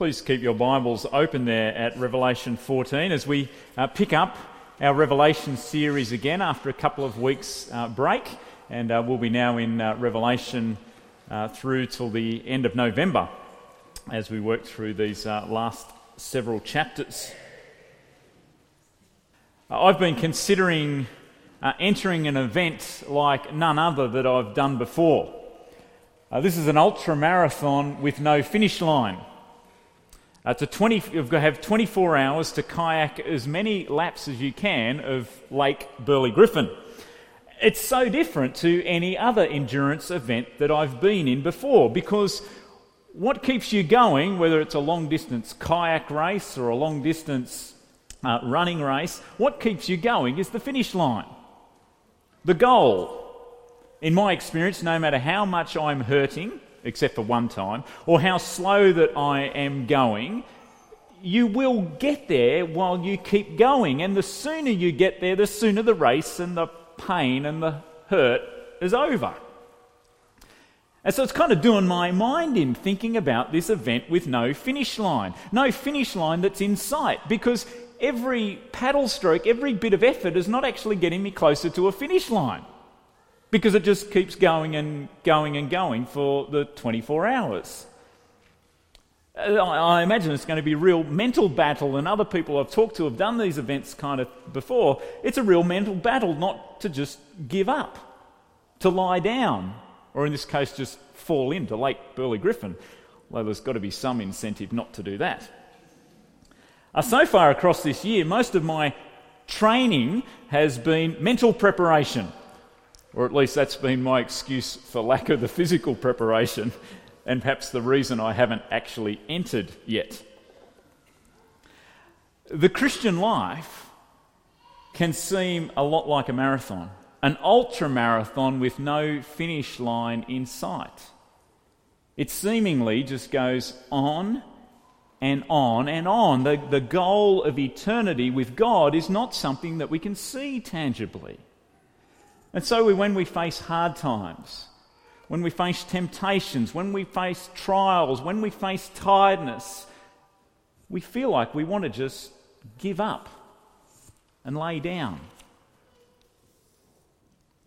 Please keep your Bibles open there at Revelation 14 as we uh, pick up our Revelation series again after a couple of weeks' uh, break. And uh, we'll be now in uh, Revelation uh, through till the end of November as we work through these uh, last several chapters. I've been considering entering an event like none other that I've done before. this is an ultra marathon with no finish line. Uh, to 20, you've got to have 24 hours to kayak as many laps as you can of Lake Burley Griffin. It's so different to any other endurance event that I've been in before because what keeps you going, whether it's a long distance kayak race or a long distance uh, running race, what keeps you going is the finish line. The goal. In my experience, no matter how much I'm hurting, except for one time, or how slow that I am going, you will get there while you keep going. And the sooner you get there, the sooner the race and the pain and the hurt is over. And so it's kind of doing my mind in thinking about this event with no finish line. No finish line that's in sight because every paddle stroke, every bit of effort is not actually getting me closer to a finish line because it just keeps going and going and going for the 24 hours. Uh, I imagine it's going to be a real mental battle, and other people I've talked to have done these events kind of before. It's a real mental battle not to just give up, to lie down, or in this case, just fall into Lake Burley Griffin. Well, there's got to be some incentive not to do that. Uh, so far across this year, most of my training has been mental preparation. Or at least that's been my excuse for lack of the physical preparation, and perhaps the reason I haven't actually entered yet. The Christian life can seem a lot like a marathon, an ultra marathon with no finish line in sight. It seemingly just goes on and on and on. The, the goal of eternity with God is not something that we can see tangibly. And so, when we face hard times, when we face temptations, when we face trials, when we face tiredness, we feel like we want to just give up and lay down.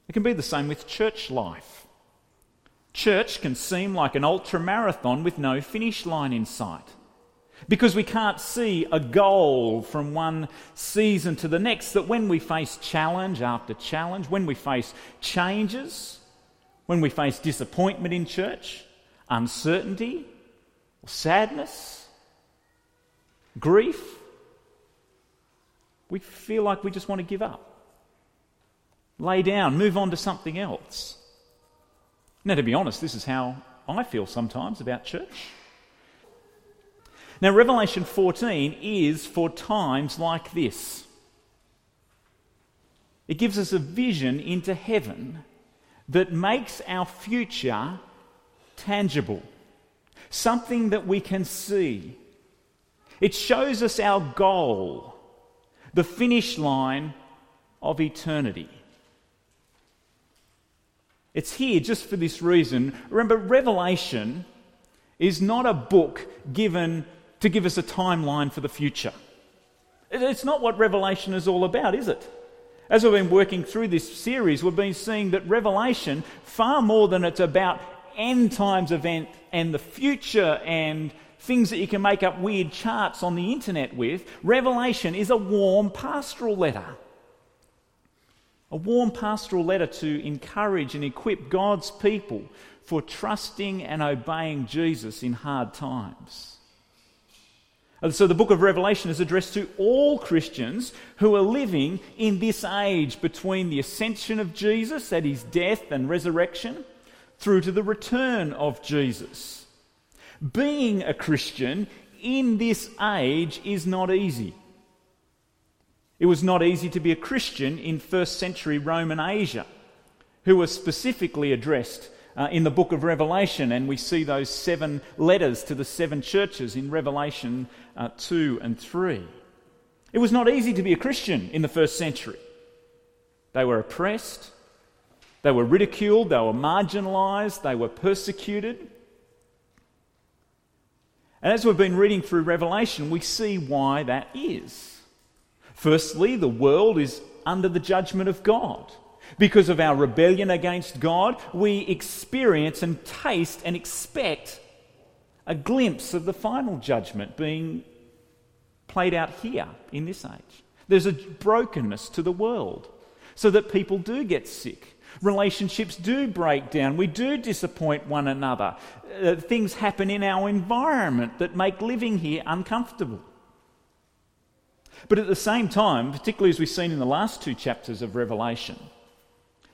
It can be the same with church life. Church can seem like an ultra marathon with no finish line in sight because we can't see a goal from one season to the next. That when we face challenge after challenge, when we face changes, when we face disappointment in church, uncertainty, sadness, grief, we feel like we just want to give up. Lay down, move on to something else. Now, to be honest, this is how I feel sometimes about church. Now, Revelation 14 is for times like this. It gives us a vision into heaven that makes our future tangible, something that we can see. It shows us our goal, the finish line of eternity. It's here just for this reason. Remember, Revelation is not a book given to give us a timeline for the future. It's not what Revelation is all about, is it? As we've been working through this series, we've been seeing that Revelation, far more than it's about end times event and the future and things that you can make up weird charts on the internet with, Revelation is a warm pastoral letter. A warm pastoral letter to encourage and equip God's people for trusting and obeying Jesus in hard times. And so the book of Revelation is addressed to all Christians who are living in this age between the ascension of Jesus at his death and resurrection through to the return of Jesus. Being a Christian in this age is not easy. It was not easy to be a Christian in first century Roman Asia, who was specifically addressed uh, in the book of Revelation, and we see those seven letters to the seven churches in Revelation uh, 2 and 3. It was not easy to be a Christian in the first century. They were oppressed, they were ridiculed, they were marginalized, they were persecuted. And as we've been reading through Revelation, we see why that is. Firstly, the world is under the judgment of God. Because of our rebellion against God, we experience and taste and expect a glimpse of the final judgment being played out here in this age. There's a brokenness to the world so that people do get sick. Relationships do break down. We do disappoint one another. Uh, things happen in our environment that make living here uncomfortable. But at the same time, particularly as we've seen in the last two chapters of Revelation,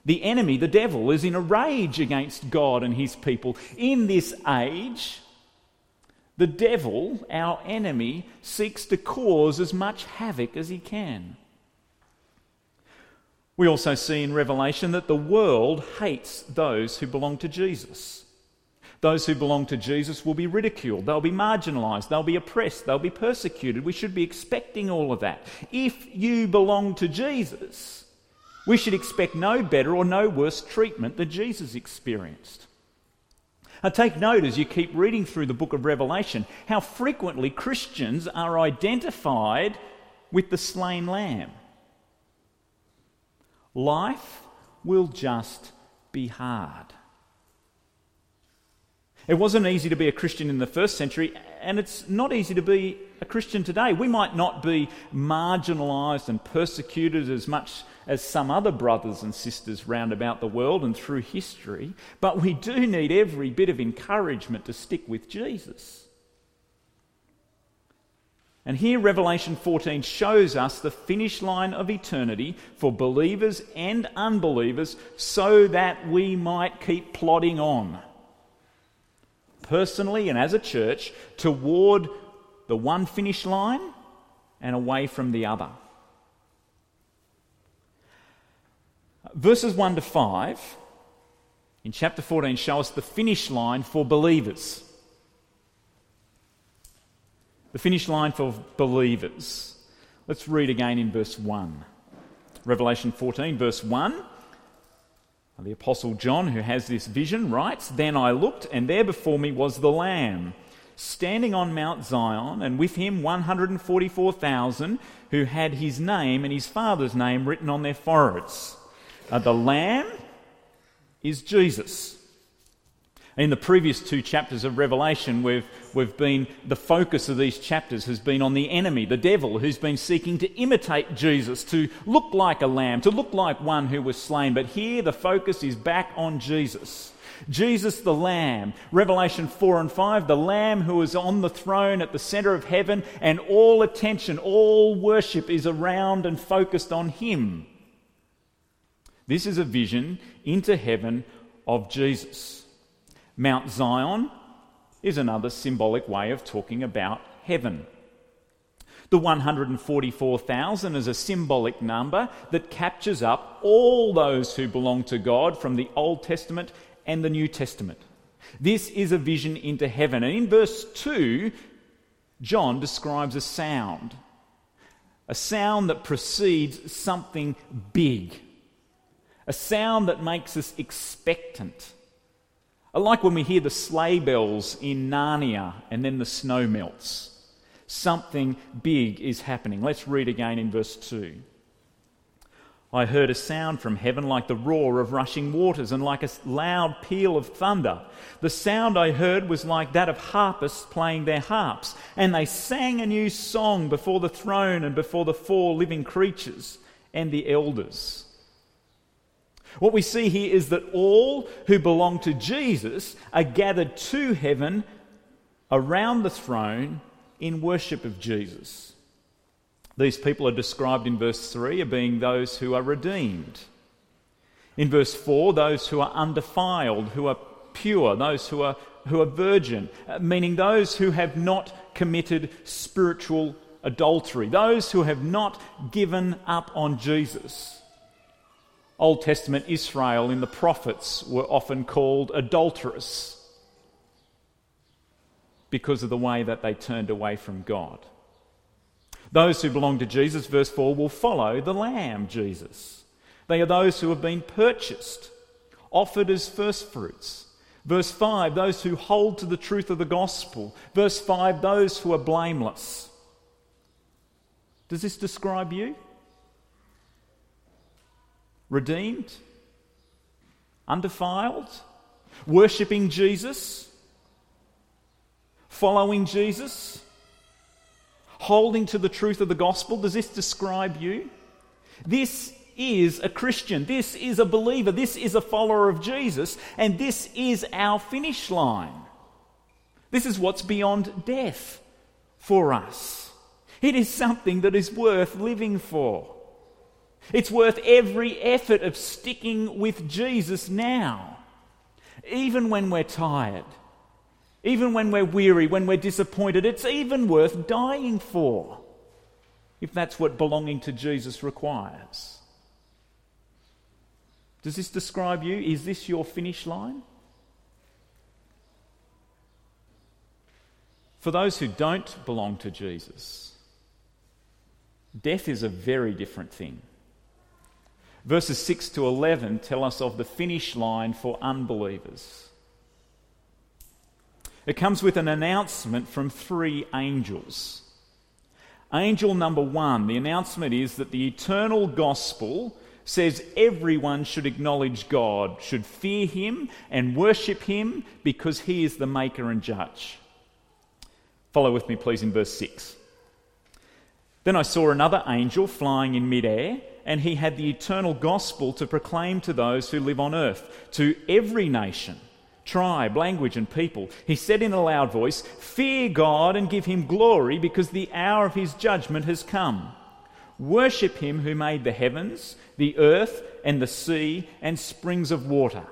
the enemy, the devil, is in a rage against God and his people. In this age, the devil, our enemy, seeks to cause as much havoc as he can. We also see in Revelation that the world hates those who belong to Jesus. Those who belong to Jesus will be ridiculed, they'll be marginalised, they'll be oppressed, they'll be persecuted. We should be expecting all of that. If you belong to Jesus, we should expect no better or no worse treatment than Jesus experienced. Now, take note as you keep reading through the book of Revelation how frequently Christians are identified with the slain lamb. Life will just be hard. It wasn't easy to be a Christian in the first century, and it's not easy to be a Christian today. We might not be marginalised and persecuted as much as some other brothers and sisters round about the world and through history, but we do need every bit of encouragement to stick with Jesus. And here, Revelation 14 shows us the finish line of eternity for believers and unbelievers so that we might keep plodding on personally and as a church toward the one finish line and away from the other. Verses 1 to 5 in chapter 14 show us the finish line for believers. The finish line for believers. Let's read again in verse 1. Revelation 14, verse 1. The Apostle John, who has this vision, writes Then I looked, and there before me was the Lamb, standing on Mount Zion, and with him 144,000 who had his name and his father's name written on their foreheads. Uh, the Lamb is Jesus. In the previous two chapters of Revelation, we've, we've been, the focus of these chapters has been on the enemy, the devil, who's been seeking to imitate Jesus, to look like a lamb, to look like one who was slain. But here the focus is back on Jesus. Jesus the Lamb, Revelation 4 and 5, the Lamb who is on the throne at the center of heaven, and all attention, all worship is around and focused on Him. This is a vision into heaven of Jesus. Mount Zion is another symbolic way of talking about heaven. The 144,000 is a symbolic number that captures up all those who belong to God from the Old Testament and the New Testament. This is a vision into heaven. And in verse 2, John describes a sound. A sound that precedes something big. A sound that makes us expectant. I like when we hear the sleigh bells in Narnia and then the snow melts. Something big is happening. Let's read again in verse 2. I heard a sound from heaven like the roar of rushing waters and like a loud peal of thunder. The sound I heard was like that of harpists playing their harps, and they sang a new song before the throne and before the four living creatures and the elders. What we see here is that all who belong to Jesus are gathered to heaven around the throne in worship of Jesus. These people are described in verse 3 as being those who are redeemed. In verse 4, those who are undefiled, who are pure, those who are, who are virgin, uh, meaning those who have not committed spiritual adultery, those who have not given up on Jesus. Old Testament Israel in the prophets were often called adulterous because of the way that they turned away from God. Those who belong to Jesus, verse 4, will follow the Lamb, Jesus. They are those who have been purchased, offered as firstfruits. Verse 5, those who hold to the truth of the gospel. Verse 5, those who are blameless. Does this describe you? Redeemed? Undefiled? Worshipping Jesus? Following Jesus? Holding to the truth of the gospel? Does this describe you? This is a Christian. This is a believer. This is a follower of Jesus. And this is our finish line. This is what's beyond death for us. It is something that is worth living for. It's worth every effort of sticking with Jesus now, even when we're tired, even when we're weary, when we're disappointed. It's even worth dying for, if that's what belonging to Jesus requires. Does this describe you? Is this your finish line? For those who don't belong to Jesus, death is a very different thing. Verses 6 to 11 tell us of the finish line for unbelievers. It comes with an announcement from three angels. Angel number one, the announcement is that the eternal gospel says everyone should acknowledge God, should fear Him and worship Him because He is the maker and judge. Follow with me, please, in verse 6. Then I saw another angel flying in midair, and he had the eternal gospel to proclaim to those who live on earth, to every nation, tribe, language, and people. He said in a loud voice, Fear God and give him glory, because the hour of his judgment has come. Worship him who made the heavens, the earth, and the sea, and springs of water.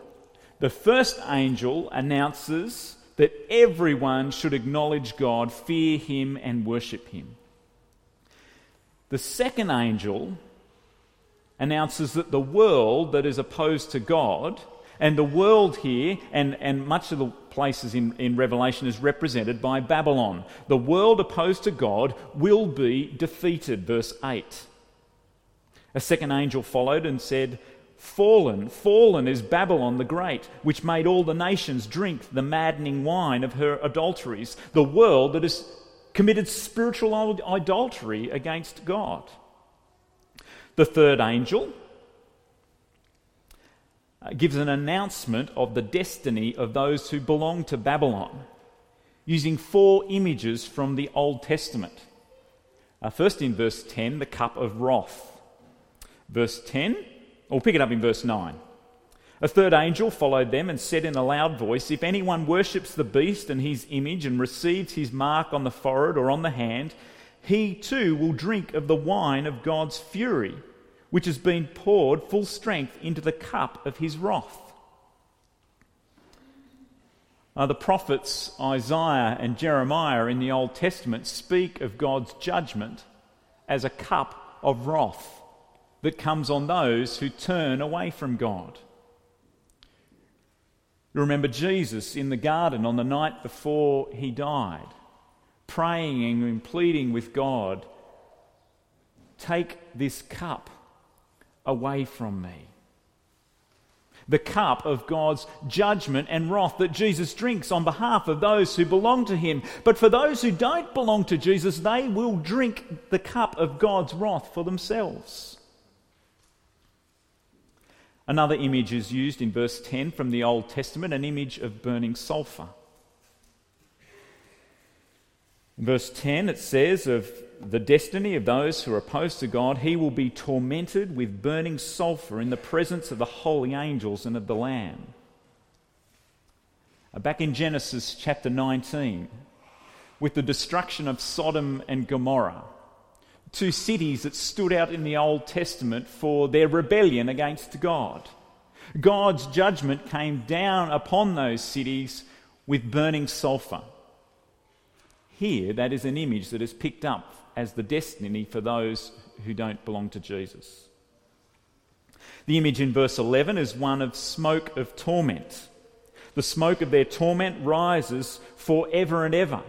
The first angel announces that everyone should acknowledge God, fear him, and worship him. The second angel announces that the world that is opposed to God, and the world here, and, and much of the places in, in Revelation, is represented by Babylon. The world opposed to God will be defeated. Verse 8. A second angel followed and said, Fallen, fallen is Babylon the Great, which made all the nations drink the maddening wine of her adulteries, the world that has committed spiritual idolatry against God. The third angel uh, gives an announcement of the destiny of those who belong to Babylon, using four images from the Old Testament. Uh, first, in verse 10, the cup of wrath. Verse 10, or pick it up in verse 9. A third angel followed them and said in a loud voice If anyone worships the beast and his image and receives his mark on the forehead or on the hand, he too will drink of the wine of God's fury, which has been poured full strength into the cup of his wrath. Uh, the prophets Isaiah and Jeremiah in the Old Testament speak of God's judgment as a cup of wrath that comes on those who turn away from God. You remember Jesus in the garden on the night before he died praying and pleading with God, Take this cup away from me. The cup of God's judgment and wrath that Jesus drinks on behalf of those who belong to him. But for those who don't belong to Jesus, they will drink the cup of God's wrath for themselves. Another image is used in verse 10 from the Old Testament, an image of burning sulfur. In verse 10, it says of the destiny of those who are opposed to God, he will be tormented with burning sulfur in the presence of the holy angels and of the Lamb. Uh, back in Genesis chapter 19, with the destruction of Sodom and Gomorrah, two cities that stood out in the Old Testament for their rebellion against God. God's judgment came down upon those cities with burning sulfur. Here, that is an image that is picked up as the destiny for those who don't belong to Jesus. The image in verse 11 is one of smoke of torment. The smoke of their torment rises forever and ever.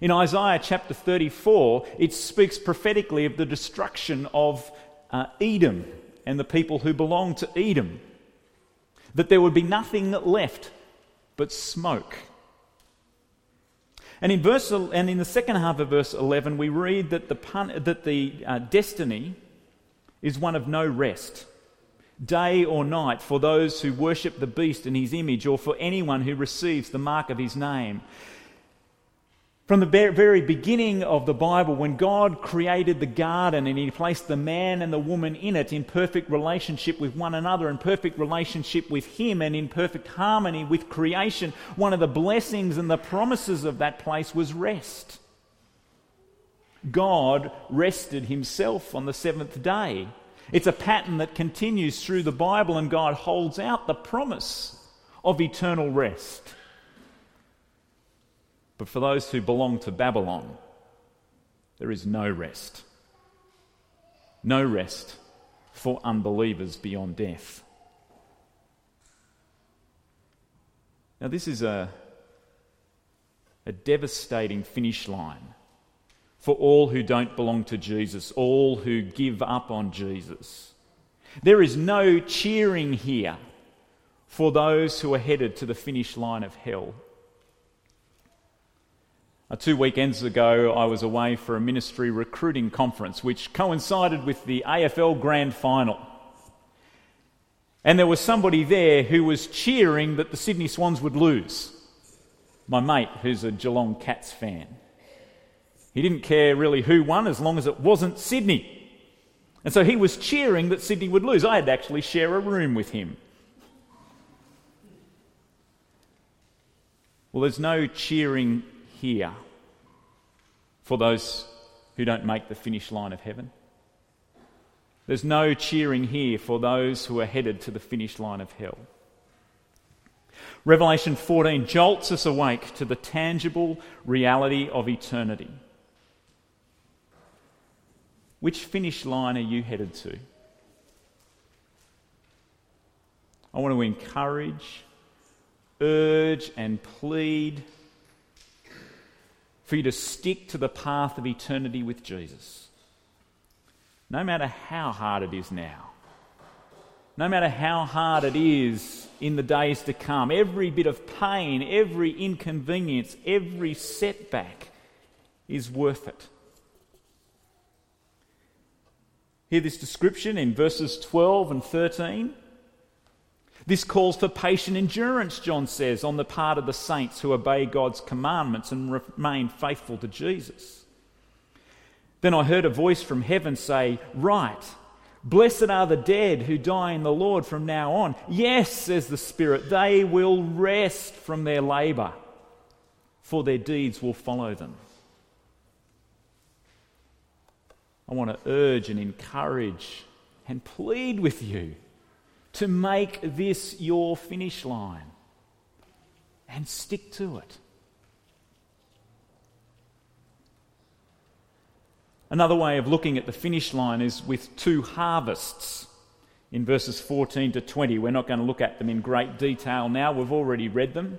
In Isaiah chapter 34, it speaks prophetically of the destruction of uh, Edom and the people who belong to Edom. That there would be nothing left but smoke. And in, verse, and in the second half of verse 11, we read that the, pun, that the uh, destiny is one of no rest, day or night, for those who worship the beast in his image, or for anyone who receives the mark of his name. From the very beginning of the Bible, when God created the garden and He placed the man and the woman in it in perfect relationship with one another, in perfect relationship with Him, and in perfect harmony with creation, one of the blessings and the promises of that place was rest. God rested Himself on the seventh day. It's a pattern that continues through the Bible, and God holds out the promise of eternal rest. But for those who belong to Babylon, there is no rest. No rest for unbelievers beyond death. Now, this is a, a devastating finish line for all who don't belong to Jesus, all who give up on Jesus. There is no cheering here for those who are headed to the finish line of hell. Uh, two weekends ago, I was away for a ministry recruiting conference, which coincided with the AFL Grand Final. And there was somebody there who was cheering that the Sydney Swans would lose. My mate, who's a Geelong Cats fan. He didn't care really who won as long as it wasn't Sydney. And so he was cheering that Sydney would lose. I had to actually share a room with him. Well, there's no cheering here for those who don't make the finish line of heaven. There's no cheering here for those who are headed to the finish line of hell. Revelation 14 jolts us awake to the tangible reality of eternity. Which finish line are you headed to? I want to encourage, urge, and plead for you to stick to the path of eternity with Jesus. No matter how hard it is now, no matter how hard it is in the days to come, every bit of pain, every inconvenience, every setback is worth it. Hear this description in verses 12 and 13. This calls for patient endurance, John says, on the part of the saints who obey God's commandments and remain faithful to Jesus. Then I heard a voice from heaven say, Right, blessed are the dead who die in the Lord from now on. Yes, says the Spirit, they will rest from their labour, for their deeds will follow them. I want to urge and encourage and plead with you to make this your finish line and stick to it. Another way of looking at the finish line is with two harvests in verses 14 to 20. We're not going to look at them in great detail now, we've already read them.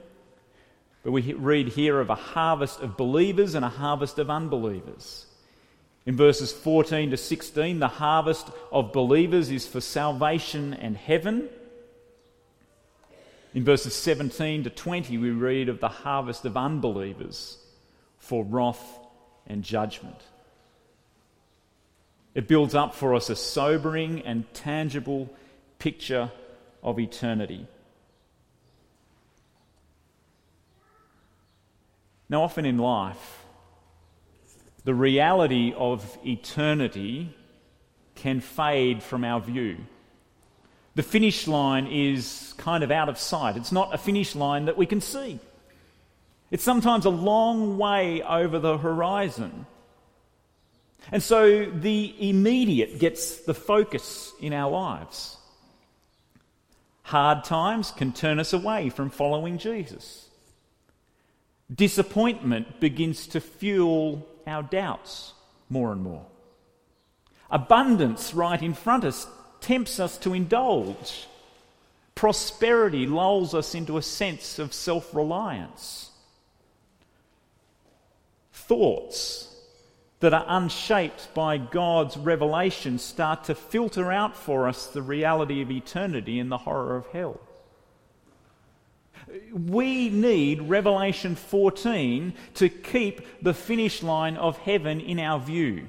But we read here of a harvest of believers and a harvest of unbelievers. In verses 14 to 16, the harvest of believers is for salvation and heaven. In verses 17 to 20, we read of the harvest of unbelievers for wrath and judgment. It builds up for us a sobering and tangible picture of eternity. Now, often in life, the reality of eternity can fade from our view. The finish line is kind of out of sight. It's not a finish line that we can see. It's sometimes a long way over the horizon. And so the immediate gets the focus in our lives. Hard times can turn us away from following Jesus. Disappointment begins to fuel our doubts more and more. Abundance right in front of us tempts us to indulge. Prosperity lulls us into a sense of self reliance. Thoughts that are unshaped by God's revelation start to filter out for us the reality of eternity and the horror of hell. We need Revelation 14 to keep the finish line of heaven in our view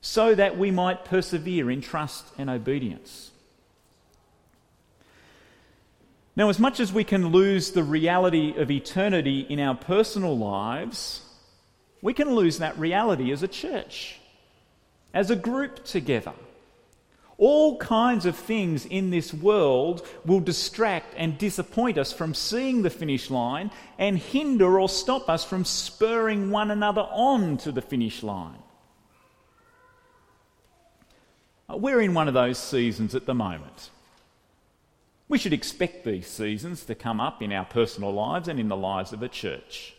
so that we might persevere in trust and obedience. Now, as much as we can lose the reality of eternity in our personal lives, we can lose that reality as a church, as a group together. All kinds of things in this world will distract and disappoint us from seeing the finish line and hinder or stop us from spurring one another on to the finish line. Uh, we're in one of those seasons at the moment. We should expect these seasons to come up in our personal lives and in the lives of a church.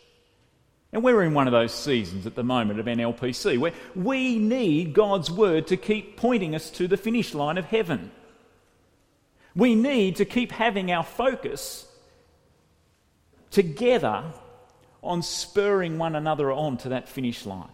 And we're in one of those seasons at the moment of NLPC where we need God's word to keep pointing us to the finish line of heaven. We need to keep having our focus together on spurring one another on to that finish line.